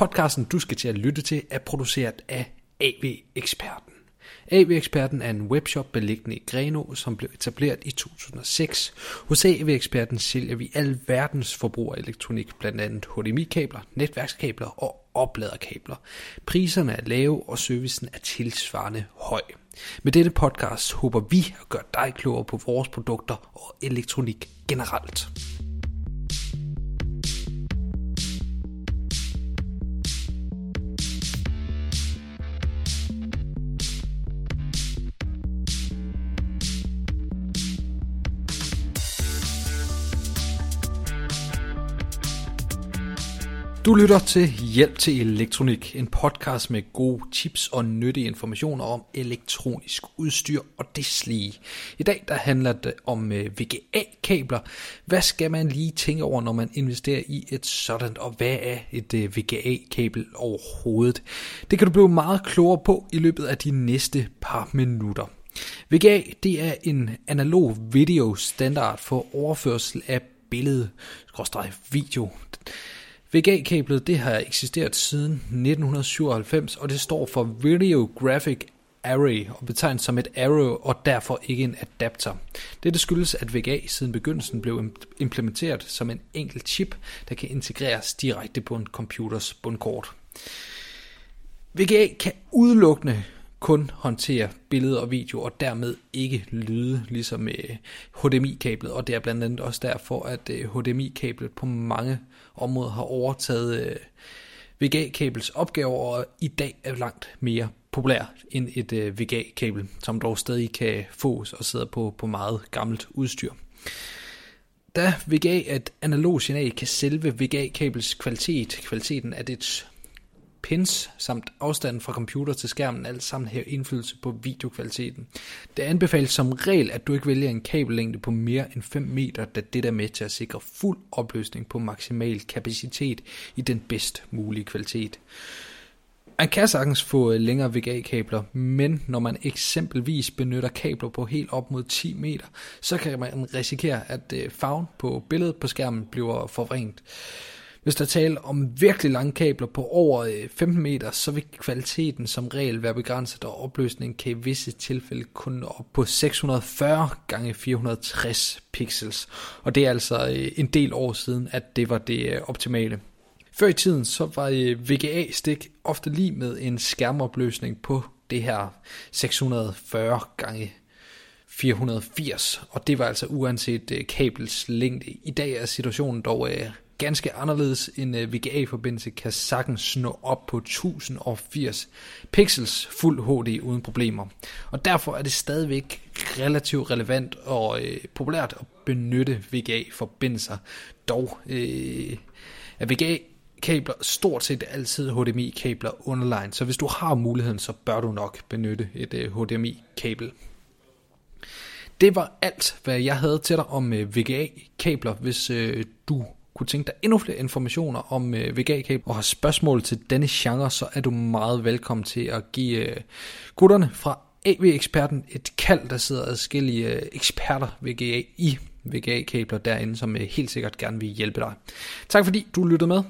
Podcasten, du skal til at lytte til, er produceret af AV-eksperten. AV-eksperten er en webshop beliggende i Greno, som blev etableret i 2006. Hos AV-eksperten sælger vi al verdens forbrugerelektronik, blandt andet HDMI-kabler, netværkskabler og opladerkabler. Priserne er lave, og servicen er tilsvarende høj. Med dette podcast håber vi at gøre dig klogere på vores produkter og elektronik generelt. Du lytter til Hjælp til Elektronik, en podcast med gode tips og nyttige informationer om elektronisk udstyr og deslige. I dag der handler det om øh, VGA-kabler. Hvad skal man lige tænke over, når man investerer i et sådan, og hvad er et øh, VGA-kabel overhovedet? Det kan du blive meget klogere på i løbet af de næste par minutter. VGA det er en analog video standard for overførsel af billede, video. VGA-kablet det har eksisteret siden 1997, og det står for Video Graphic Array og betegnes som et arrow og derfor ikke en adapter. Dette skyldes, at VGA siden begyndelsen blev implementeret som en enkelt chip, der kan integreres direkte på en computers bundkort. VGA kan udelukkende kun håndterer billeder og video, og dermed ikke lyde, ligesom øh, HDMI-kablet, og det er blandt andet også derfor, at øh, HDMI-kablet på mange områder har overtaget øh, VGA-kabels opgaver, og i dag er langt mere populær end et øh, VGA-kabel, som dog stadig kan fås og sidder på, på meget gammelt udstyr. Da VGA er et analog signal, kan selve VGA-kabels kvalitet, kvaliteten af dets pins samt afstanden fra computer til skærmen alt sammen have indflydelse på videokvaliteten. Det anbefales som regel, at du ikke vælger en kabellængde på mere end 5 meter, da det er med til at sikre fuld opløsning på maksimal kapacitet i den bedst mulige kvalitet. Man kan sagtens få længere VGA-kabler, men når man eksempelvis benytter kabler på helt op mod 10 meter, så kan man risikere, at øh, farven på billedet på skærmen bliver forvrængt. Hvis der taler om virkelig lange kabler på over øh, 15 meter, så vil kvaliteten som regel være begrænset, og opløsningen kan i visse tilfælde kun op på 640 gange 460 pixels. Og det er altså øh, en del år siden, at det var det øh, optimale. Før i tiden så var VGA-stik ofte lige med en skærmopløsning på det her 640 gange 480, og det var altså uanset kabels længde. I dag er situationen dog ganske anderledes. En øh, VGA-forbindelse kan sagtens nå op på 1080 pixels fuld HD uden problemer. Og derfor er det stadigvæk relativt relevant og øh, populært at benytte VGA-forbindelser. Dog øh, er VGA kabler stort set altid HDMI-kabler underline, så hvis du har muligheden, så bør du nok benytte et øh, HDMI-kabel. Det var alt, hvad jeg havde til dig om øh, VGA-kabler. Hvis øh, du kunne tænke dig endnu flere informationer om øh, VGA-kabel og har spørgsmål til denne genre, så er du meget velkommen til at give øh, gutterne fra AV-eksperten et kald, der sidder adskillige øh, eksperter VGA i VGA-kabler derinde, som øh, helt sikkert gerne vil hjælpe dig. Tak fordi du lyttede med.